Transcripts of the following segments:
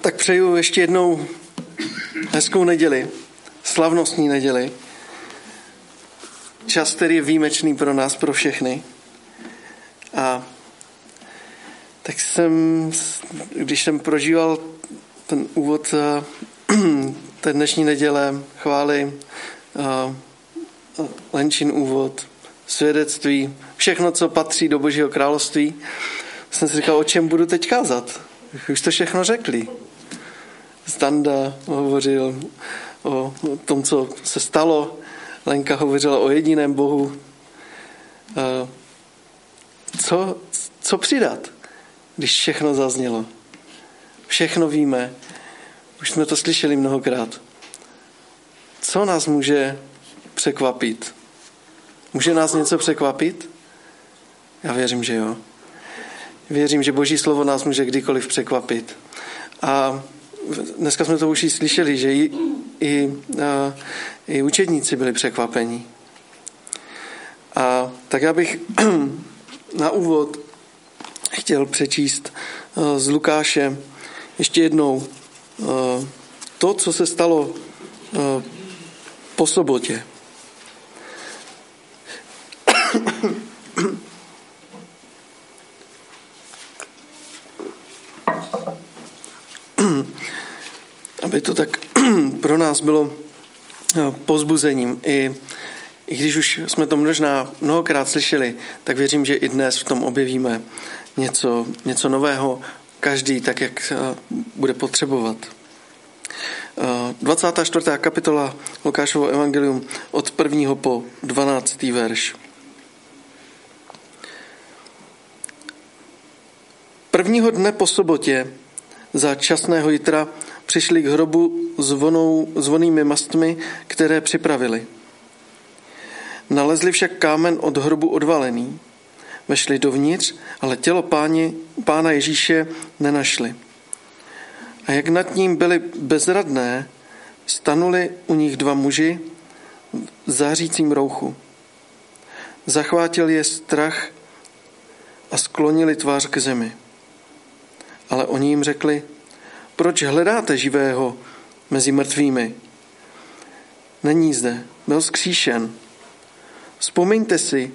Tak přeju ještě jednou hezkou neděli, slavnostní neděli. Čas, který je výjimečný pro nás, pro všechny. A tak jsem, když jsem prožíval ten úvod té dnešní neděle, chvály, Lenčin úvod, svědectví, všechno, co patří do Božího království, jsem si říkal, o čem budu teď kázat. Už to všechno řekli. Standa hovořil o tom, co se stalo. Lenka hovořila o jediném Bohu. Co, co přidat, když všechno zaznělo? Všechno víme. Už jsme to slyšeli mnohokrát. Co nás může překvapit? Může nás něco překvapit? Já věřím, že jo. Věřím, že Boží slovo nás může kdykoliv překvapit. A dneska jsme to už slyšeli, že i, i, a, i učedníci byli překvapení. A tak já bych na úvod chtěl přečíst z Lukáše ještě jednou to, co se stalo po sobotě. aby to tak pro nás bylo eh, pozbuzením. I, I když už jsme to možná mnohokrát slyšeli, tak věřím, že i dnes v tom objevíme něco, něco nového, každý tak, jak eh, bude potřebovat. 24. Eh, kapitola Lukášovo evangelium od 1. po 12. verš. Prvního dne po sobotě za časného jitra přišli k hrobu zvonou, zvonými mastmi, které připravili. Nalezli však kámen od hrobu odvalený. Vešli dovnitř, ale tělo páně, pána Ježíše nenašli. A jak nad ním byli bezradné, stanuli u nich dva muži v zářícím rouchu. Zachvátil je strach a sklonili tvář k zemi. Ale oni jim řekli, proč hledáte živého mezi mrtvými? Není zde, byl skříšen. Vzpomeňte si,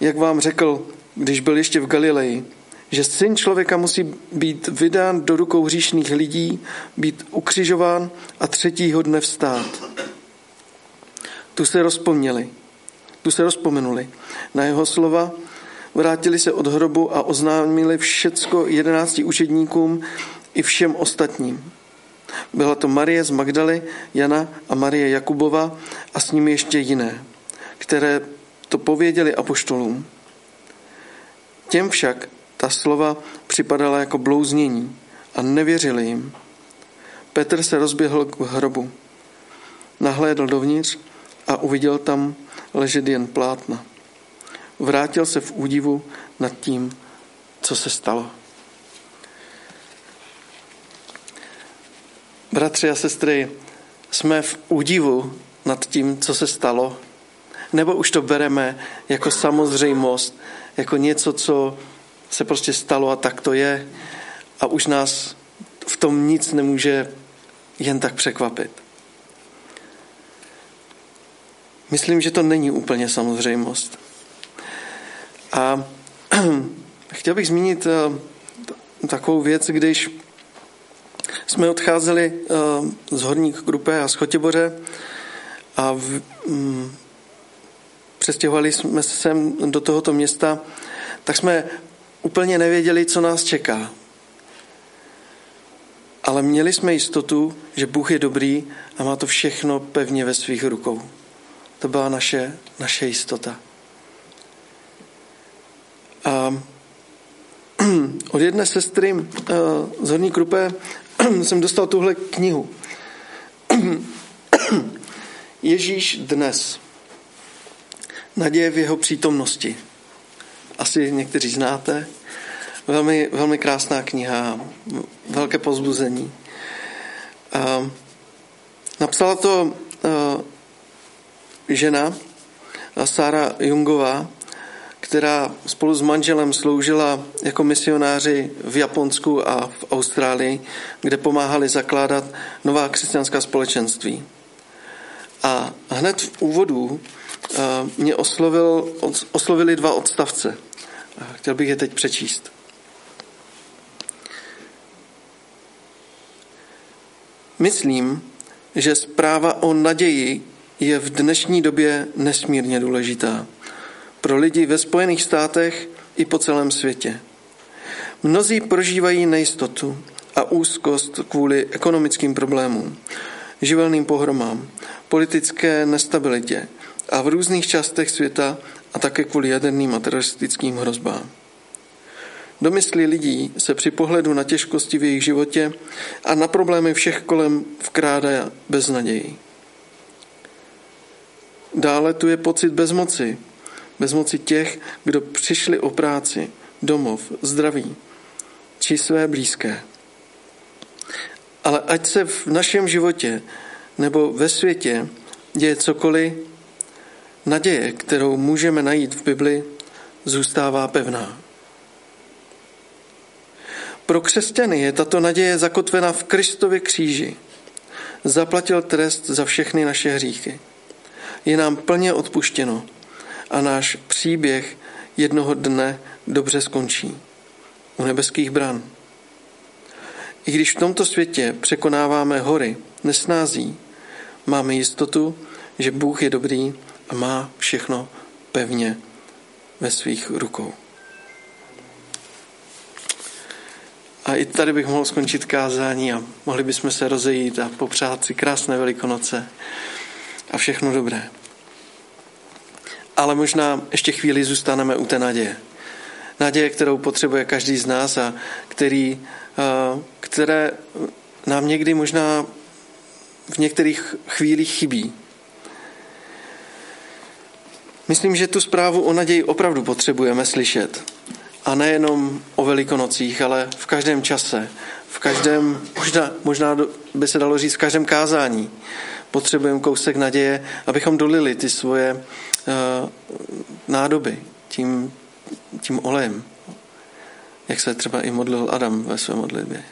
jak vám řekl, když byl ještě v Galileji, že syn člověka musí být vydán do rukou hříšných lidí, být ukřižován a třetího dne vstát. Tu se rozpomněli, tu se rozpomenuli na jeho slova, vrátili se od hrobu a oznámili všecko jedenácti učedníkům i všem ostatním. Byla to Marie z Magdaly, Jana a Marie Jakubova a s nimi ještě jiné, které to pověděli apoštolům. Těm však ta slova připadala jako blouznění a nevěřili jim. Petr se rozběhl k hrobu. Nahlédl dovnitř a uviděl tam ležet jen plátna. Vrátil se v údivu nad tím, co se stalo. Bratři a sestry, jsme v údivu nad tím, co se stalo, nebo už to bereme jako samozřejmost, jako něco, co se prostě stalo a tak to je a už nás v tom nic nemůže jen tak překvapit. Myslím, že to není úplně samozřejmost. A chtěl bych zmínit eh, takovou věc, když jsme odcházeli eh, z Horních Krupé a z Chotěboře a v, um, přestěhovali jsme se sem do tohoto města, tak jsme úplně nevěděli, co nás čeká. Ale měli jsme jistotu, že Bůh je dobrý a má to všechno pevně ve svých rukou. To byla naše, naše jistota. A od jedné sestry eh, z Horní Krupé jsem dostal tuhle knihu. Ježíš dnes. Naděje v jeho přítomnosti. Asi někteří znáte. Velmi, velmi krásná kniha, velké pozbuzení. A napsala to žena, Sára Jungová, která spolu s manželem sloužila jako misionáři v Japonsku a v Austrálii, kde pomáhali zakládat nová křesťanská společenství. A hned v úvodu eh, mě oslovil, oslovili dva odstavce. Chtěl bych je teď přečíst. Myslím, že zpráva o naději je v dnešní době nesmírně důležitá pro lidi ve Spojených státech i po celém světě. Mnozí prožívají nejistotu a úzkost kvůli ekonomickým problémům, živelným pohromám, politické nestabilitě a v různých částech světa a také kvůli jaderným a teroristickým hrozbám. Do mysli lidí se při pohledu na těžkosti v jejich životě a na problémy všech kolem vkrádá beznaději. Dále tu je pocit bezmoci, bezmoci těch, kdo přišli o práci, domov, zdraví či své blízké. Ale ať se v našem životě nebo ve světě děje cokoliv, naděje, kterou můžeme najít v Bibli, zůstává pevná. Pro křesťany je tato naděje zakotvena v Kristově kříži. Zaplatil trest za všechny naše hříchy. Je nám plně odpuštěno a náš příběh jednoho dne dobře skončí u nebeských bran. I když v tomto světě překonáváme hory, nesnází, máme jistotu, že Bůh je dobrý a má všechno pevně ve svých rukou. A i tady bych mohl skončit kázání a mohli bychom se rozejít a popřát si krásné velikonoce a všechno dobré. Ale možná ještě chvíli zůstaneme u té naděje. Naděje, kterou potřebuje každý z nás a který, které nám někdy možná v některých chvílích chybí. Myslím, že tu zprávu o naději opravdu potřebujeme slyšet. A nejenom o velikonocích, ale v každém čase, v každém, možná, možná by se dalo říct v každém kázání. Potřebujeme kousek naděje, abychom dolili ty svoje nádoby tím, tím olejem, jak se třeba i modlil Adam ve své modlitbě.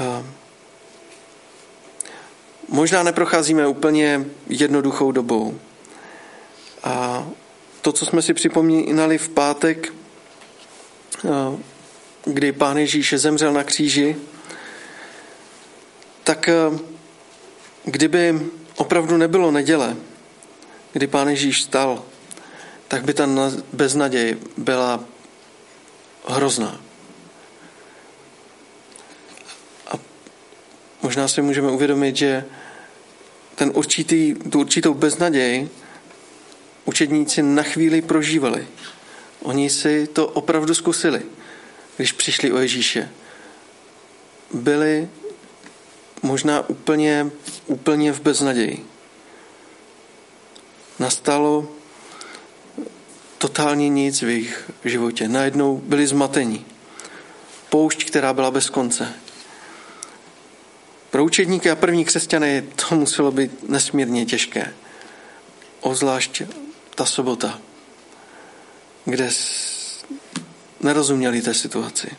Uh, možná neprocházíme úplně jednoduchou dobou. A to, co jsme si připomínali v pátek, eh, kdy Pán Ježíš zemřel na kříži, tak eh, kdyby opravdu nebylo neděle, kdy Pán Ježíš stal, tak by ta beznaděj byla hrozná. A možná si můžeme uvědomit, že ten určitý, tu určitou beznaděj učedníci na chvíli prožívali. Oni si to opravdu zkusili, když přišli o Ježíše. Byli možná úplně, úplně v beznaději. Nastalo totálně nic v jejich životě. Najednou byli zmateni. Poušť, která byla bez konce. Pro učedníky a první křesťany to muselo být nesmírně těžké. Ozvlášť ta sobota, kde nerozuměli té situaci.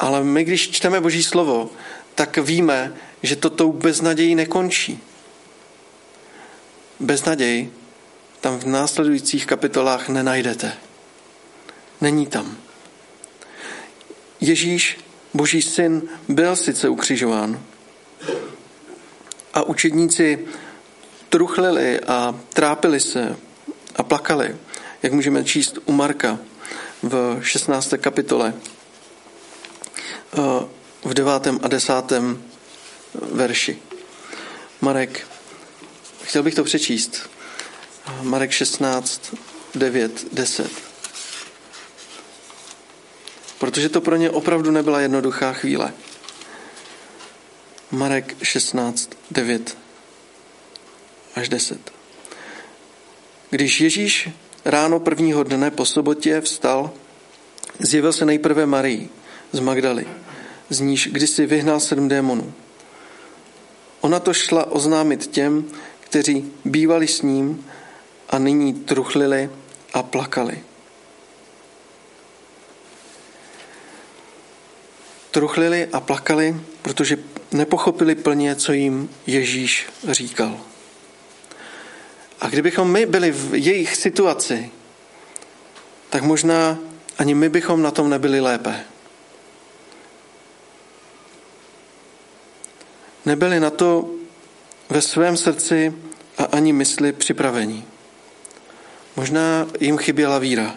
Ale my, když čteme Boží slovo, tak víme, že to tou beznadějí nekončí. Beznaděj tam v následujících kapitolách nenajdete. Není tam. Ježíš, Boží syn, byl sice ukřižován. A učedníci truchlili a trápili se a plakali, jak můžeme číst u Marka v 16. kapitole eh, v 9. a 10. verši. Marek, chtěl bych to přečíst. Marek 16, 9, 10. Protože to pro ně opravdu nebyla jednoduchá chvíle. Marek 16, 9 až 10. Když Ježíš ráno prvního dne po sobotě vstal, zjevil se nejprve Marii z Magdaly, z níž kdysi vyhnal sedm démonů. Ona to šla oznámit těm, kteří bývali s ním a nyní truchlili a plakali. Truchlili a plakali, protože nepochopili plně, co jim Ježíš říkal. A kdybychom my byli v jejich situaci, tak možná ani my bychom na tom nebyli lépe. Nebyli na to ve svém srdci a ani mysli připravení. Možná jim chyběla víra.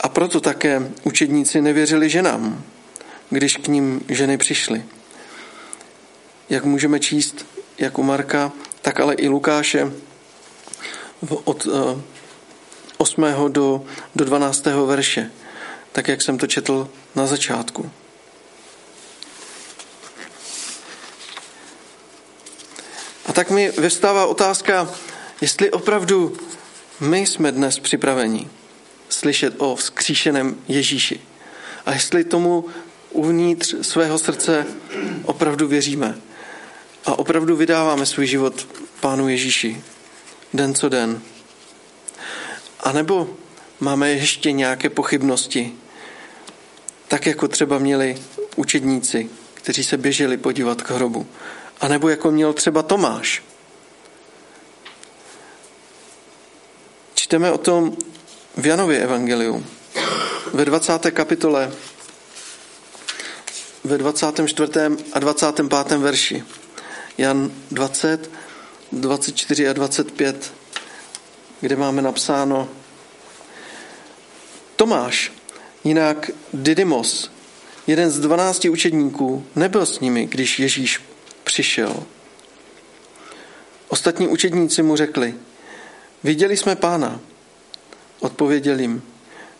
A proto také učedníci nevěřili ženám, když k ním ženy přišly. Jak můžeme číst, jak u Marka, tak ale i Lukáše od 8. Eh, do, do 12. verše, tak jak jsem to četl na začátku. Tak mi vystává otázka, jestli opravdu my jsme dnes připraveni slyšet o vzkříšeném Ježíši. A jestli tomu uvnitř svého srdce opravdu věříme a opravdu vydáváme svůj život Pánu Ježíši den co den. A nebo máme ještě nějaké pochybnosti, tak jako třeba měli učedníci, kteří se běželi podívat k hrobu. A nebo jako měl třeba Tomáš. Čteme o tom v Janově evangeliu ve 20. kapitole ve 24. a 25. verši. Jan 20, 24 a 25, kde máme napsáno Tomáš, jinak Didymos, jeden z dvanácti učedníků, nebyl s nimi, když Ježíš přišel. Ostatní učedníci mu řekli, viděli jsme pána. Odpověděl jim,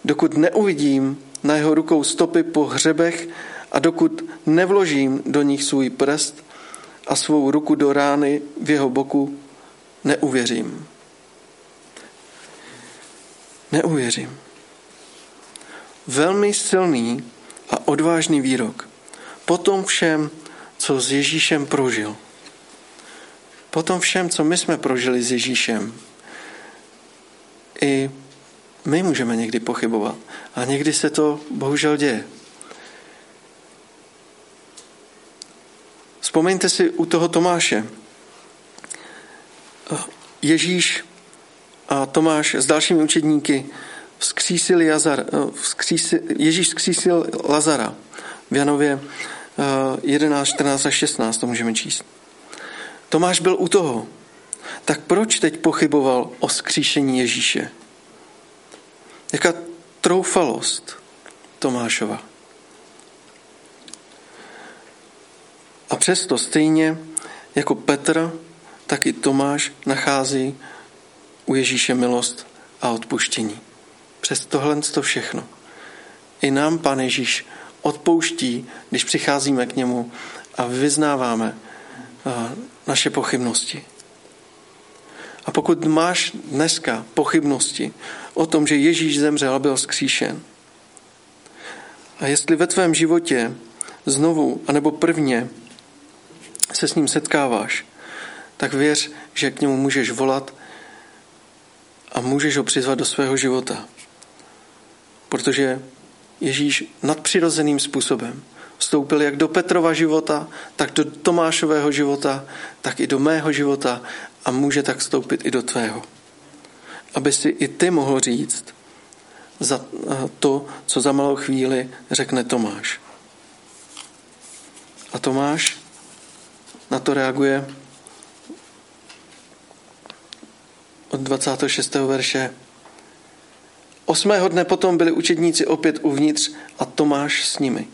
dokud neuvidím na jeho rukou stopy po hřebech a dokud nevložím do nich svůj prst a svou ruku do rány v jeho boku, neuvěřím. Neuvěřím. Velmi silný a odvážný výrok. Po tom všem, co s Ježíšem prožil. Po tom všem, co my jsme prožili s Ježíšem. I my můžeme někdy pochybovat. A někdy se to bohužel děje. Vzpomeňte si u toho Tomáše. Ježíš a Tomáš s dalšími učedníky vzkřísili Jazar, vzkřísil, Ježíš vzkřísil Lazara v Janově 11, 14 a 16, to můžeme číst. Tomáš byl u toho. Tak proč teď pochyboval o skříšení Ježíše? Jaká troufalost Tomášova. A přesto stejně jako Petr, tak i Tomáš nachází u Ježíše milost a odpuštění. Přes tohle to všechno. I nám Pan Ježíš odpouští, když přicházíme k němu a vyznáváme naše pochybnosti. A pokud máš dneska pochybnosti o tom, že Ježíš zemřel a byl skříšen, a jestli ve tvém životě znovu, anebo prvně se s ním setkáváš, tak věř, že k němu můžeš volat a můžeš ho přizvat do svého života. Protože Ježíš nadpřirozeným způsobem vstoupil jak do Petrova života, tak do Tomášového života, tak i do mého života a může tak vstoupit i do tvého. Aby si i ty mohl říct za to, co za malou chvíli řekne Tomáš. A Tomáš na to reaguje od 26. verše. Osmého dne potom byli učedníci opět uvnitř a Tomáš s nimi.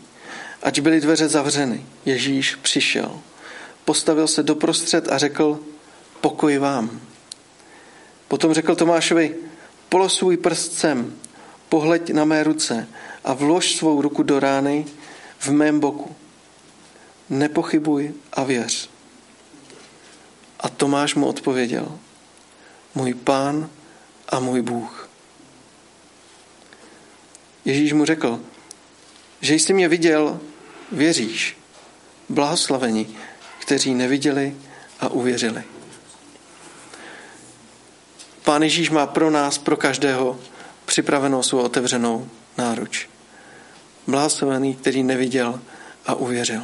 Ať byly dveře zavřeny, Ježíš přišel. Postavil se doprostřed a řekl, pokoj vám. Potom řekl Tomášovi, polož svůj prst sem, pohleď na mé ruce a vlož svou ruku do rány v mém boku. Nepochybuj a věř. A Tomáš mu odpověděl, můj pán a můj Bůh. Ježíš mu řekl, že jsi mě viděl, věříš. Blahoslaveni, kteří neviděli a uvěřili. Pán Ježíš má pro nás, pro každého, připravenou svou otevřenou náruč. Blahoslavený, který neviděl a uvěřil.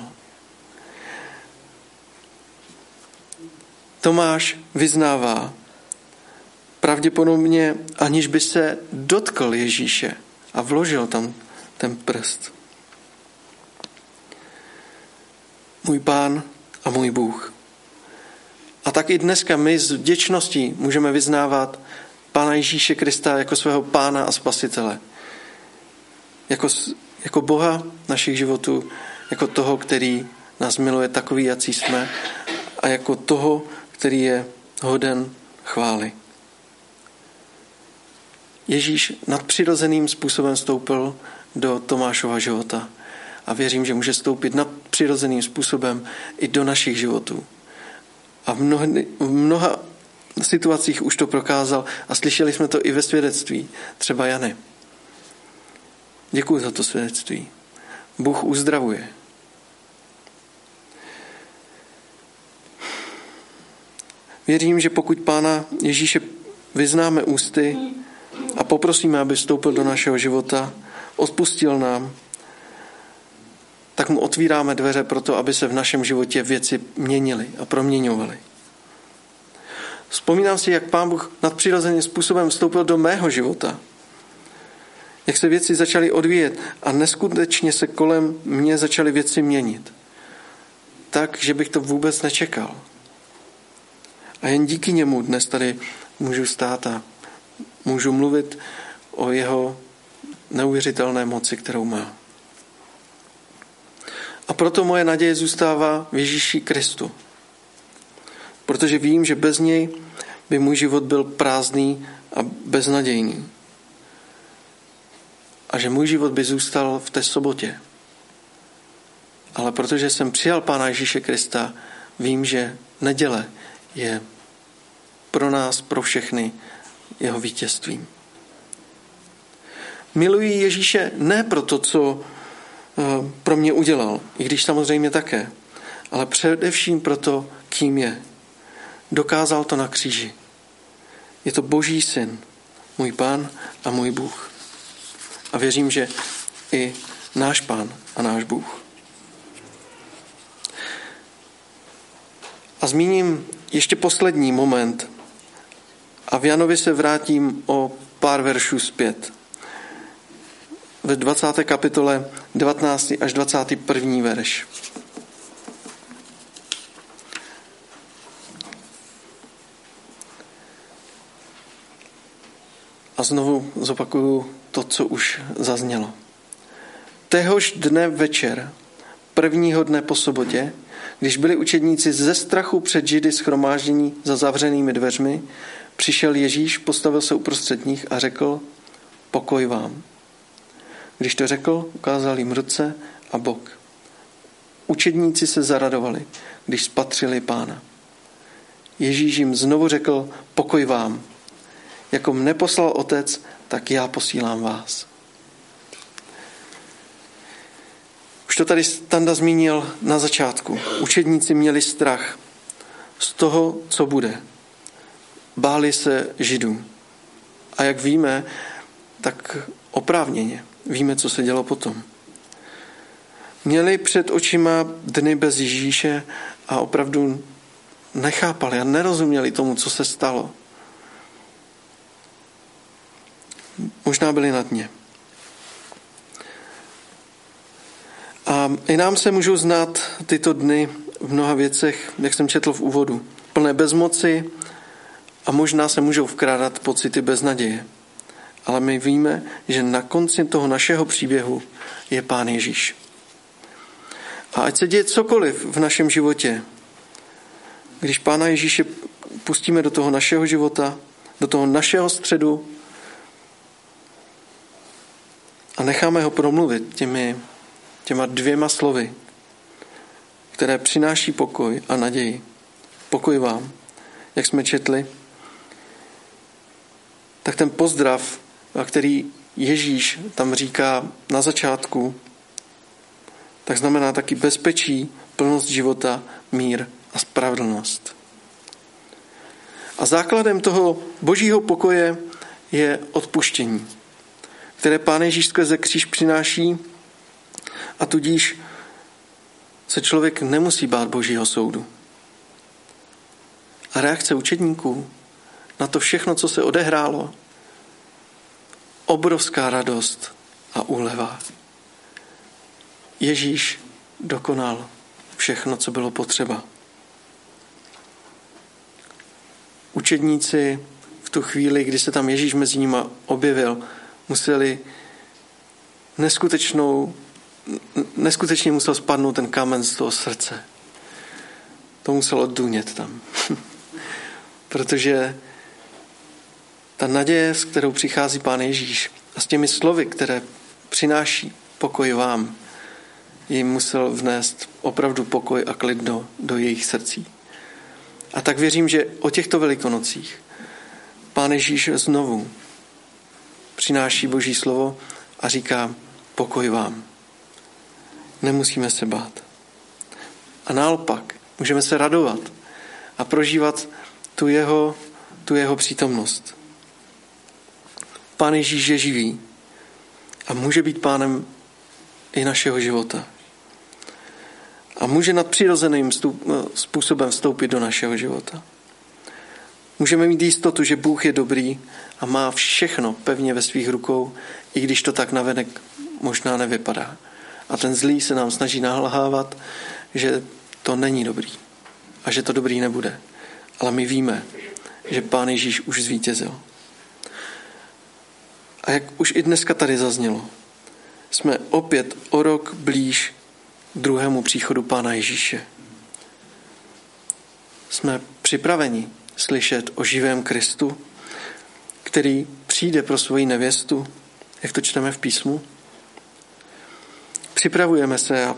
Tomáš vyznává, pravděpodobně aniž by se dotkl Ježíše a vložil tam ten prst. Můj pán a můj Bůh. A tak i dneska my s vděčností můžeme vyznávat Pána Ježíše Krista jako svého pána a spasitele. Jako, jako Boha našich životů, jako toho, který nás miluje takový, jací jsme a jako toho, který je hoden chvály. Ježíš nadpřirozeným způsobem vstoupil do Tomášova života a věřím, že může stoupit nadpřirozeným způsobem i do našich životů. A v mnoha, v mnoha situacích už to prokázal a slyšeli jsme to i ve svědectví, třeba Jany. Děkuji za to svědectví. Bůh uzdravuje. Věřím, že pokud Pána Ježíše vyznáme ústy a poprosíme, aby vstoupil do našeho života, odpustil nám, tak mu otvíráme dveře pro to, aby se v našem životě věci měnily a proměňovaly. Vzpomínám si, jak Pán Bůh nadpřirozeným způsobem vstoupil do mého života. Jak se věci začaly odvíjet a neskutečně se kolem mě začaly věci měnit. Tak, že bych to vůbec nečekal. A jen díky němu dnes tady můžu stát a můžu mluvit o jeho neuvěřitelné moci, kterou má. A proto moje naděje zůstává v Ježíši Kristu. Protože vím, že bez něj by můj život byl prázdný a beznadějný. A že můj život by zůstal v té sobotě. Ale protože jsem přijal Pána Ježíše Krista, vím, že neděle je pro nás, pro všechny jeho vítězstvím. Miluji Ježíše ne pro to, co eh, pro mě udělal, i když samozřejmě také, ale především proto, kým je. Dokázal to na kříži. Je to Boží syn, můj pán a můj Bůh. A věřím, že i náš pán a náš Bůh. A zmíním ještě poslední moment. A v Janovi se vrátím o pár veršů zpět. Ve 20. kapitole 19. až 21. verš. A znovu zopakuju to, co už zaznělo. Téhož dne večer, prvního dne po sobotě, když byli učedníci ze strachu před Židy schromáždění za zavřenými dveřmi, přišel Ježíš, postavil se uprostřed nich a řekl, pokoj vám. Když to řekl, ukázal jim ruce a bok. Učedníci se zaradovali, když spatřili pána. Ježíš jim znovu řekl, pokoj vám. Jako mne poslal otec, tak já posílám vás. Už to tady Standa zmínil na začátku. Učedníci měli strach z toho, co bude. Báli se židů. A jak víme, tak oprávněně víme, co se dělo potom. Měli před očima dny bez Ježíše a opravdu nechápali a nerozuměli tomu, co se stalo. Možná byli na dně. A i nám se můžou znát tyto dny v mnoha věcech, jak jsem četl v úvodu. Plné bezmoci a možná se můžou vkrádat pocity beznaděje. Ale my víme, že na konci toho našeho příběhu je Pán Ježíš. A ať se děje cokoliv v našem životě, když Pána Ježíše pustíme do toho našeho života, do toho našeho středu, a necháme ho promluvit těmi, těma dvěma slovy, které přináší pokoj a naději. Pokoj vám, jak jsme četli, tak ten pozdrav, který Ježíš tam říká na začátku, tak znamená taky bezpečí, plnost života, mír a spravedlnost. A základem toho božího pokoje je odpuštění, které Pán Ježíš skrze kříž přináší a tudíž se člověk nemusí bát božího soudu. A reakce učedníků na to všechno, co se odehrálo, obrovská radost a úleva. Ježíš dokonal všechno, co bylo potřeba. Učedníci v tu chvíli, kdy se tam Ježíš mezi nimi objevil, museli neskutečnou, neskutečně musel spadnout ten kámen z toho srdce. To muselo důnět tam. Protože ta naděje, s kterou přichází Pán Ježíš a s těmi slovy, které přináší pokoj vám, jim musel vnést opravdu pokoj a klid do, do jejich srdcí. A tak věřím, že o těchto velikonocích Pán Ježíš znovu přináší Boží slovo a říká pokoj vám. Nemusíme se bát. A naopak můžeme se radovat a prožívat tu jeho, tu jeho přítomnost. Pán Ježíš je živý a může být pánem i našeho života. A může nadpřirozeným způsobem vstoupit do našeho života. Můžeme mít jistotu, že Bůh je dobrý a má všechno pevně ve svých rukou, i když to tak navenek možná nevypadá. A ten zlý se nám snaží nalhávat, že to není dobrý a že to dobrý nebude. Ale my víme, že Pán Ježíš už zvítězil. A jak už i dneska tady zaznělo, jsme opět o rok blíž druhému příchodu Pána Ježíše. Jsme připraveni slyšet o živém Kristu, který přijde pro svoji nevěstu, jak to čteme v písmu. Připravujeme se a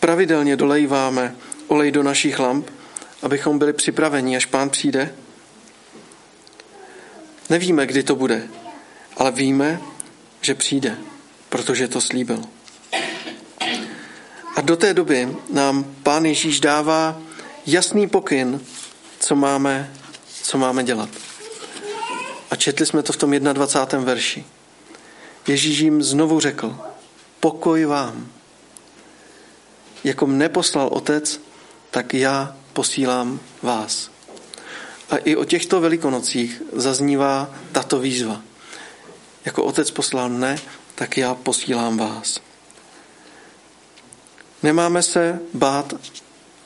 pravidelně dolejváme olej do našich lamp, abychom byli připraveni, až pán přijde. Nevíme, kdy to bude, ale víme, že přijde, protože to slíbil. A do té doby nám pán Ježíš dává jasný pokyn, co máme, co máme dělat. A četli jsme to v tom 21. verši. Ježíš jim znovu řekl, pokoj vám. Jako mne poslal otec, tak já posílám vás. A i o těchto velikonocích zaznívá tato výzva. Jako otec poslal mne, tak já posílám vás. Nemáme se bát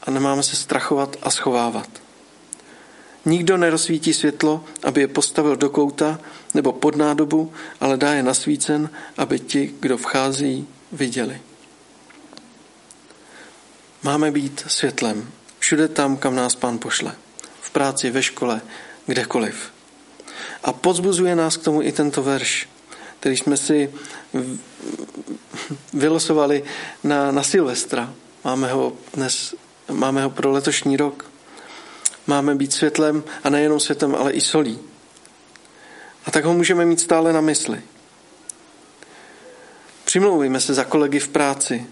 a nemáme se strachovat a schovávat. Nikdo nerozsvítí světlo, aby je postavil do kouta nebo pod nádobu, ale dá je nasvícen, aby ti, kdo vchází, viděli. Máme být světlem všude tam, kam nás pán pošle. V práci, ve škole, kdekoliv. A pozbuzuje nás k tomu i tento verš, který jsme si vylosovali na, na Silvestra. Máme ho dnes, máme ho pro letošní rok. Máme být světlem a nejenom světlem, ale i solí. A tak ho můžeme mít stále na mysli. Přimlouvejme se za kolegy v práci,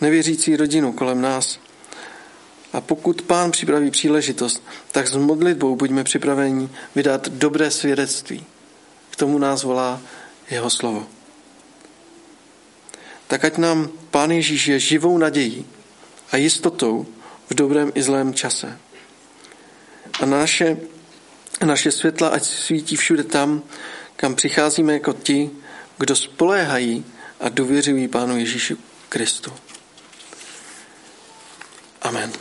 nevěřící rodinu kolem nás. A pokud pán připraví příležitost, tak s modlitbou buďme připraveni vydat dobré svědectví. K tomu nás volá jeho slovo. Tak ať nám Pán Ježíš je živou nadějí a jistotou v dobrém i zlém čase. A naše, naše světla ať svítí všude tam, kam přicházíme jako ti, kdo spoléhají a důvěřují Pánu Ježíši Kristu. Amen.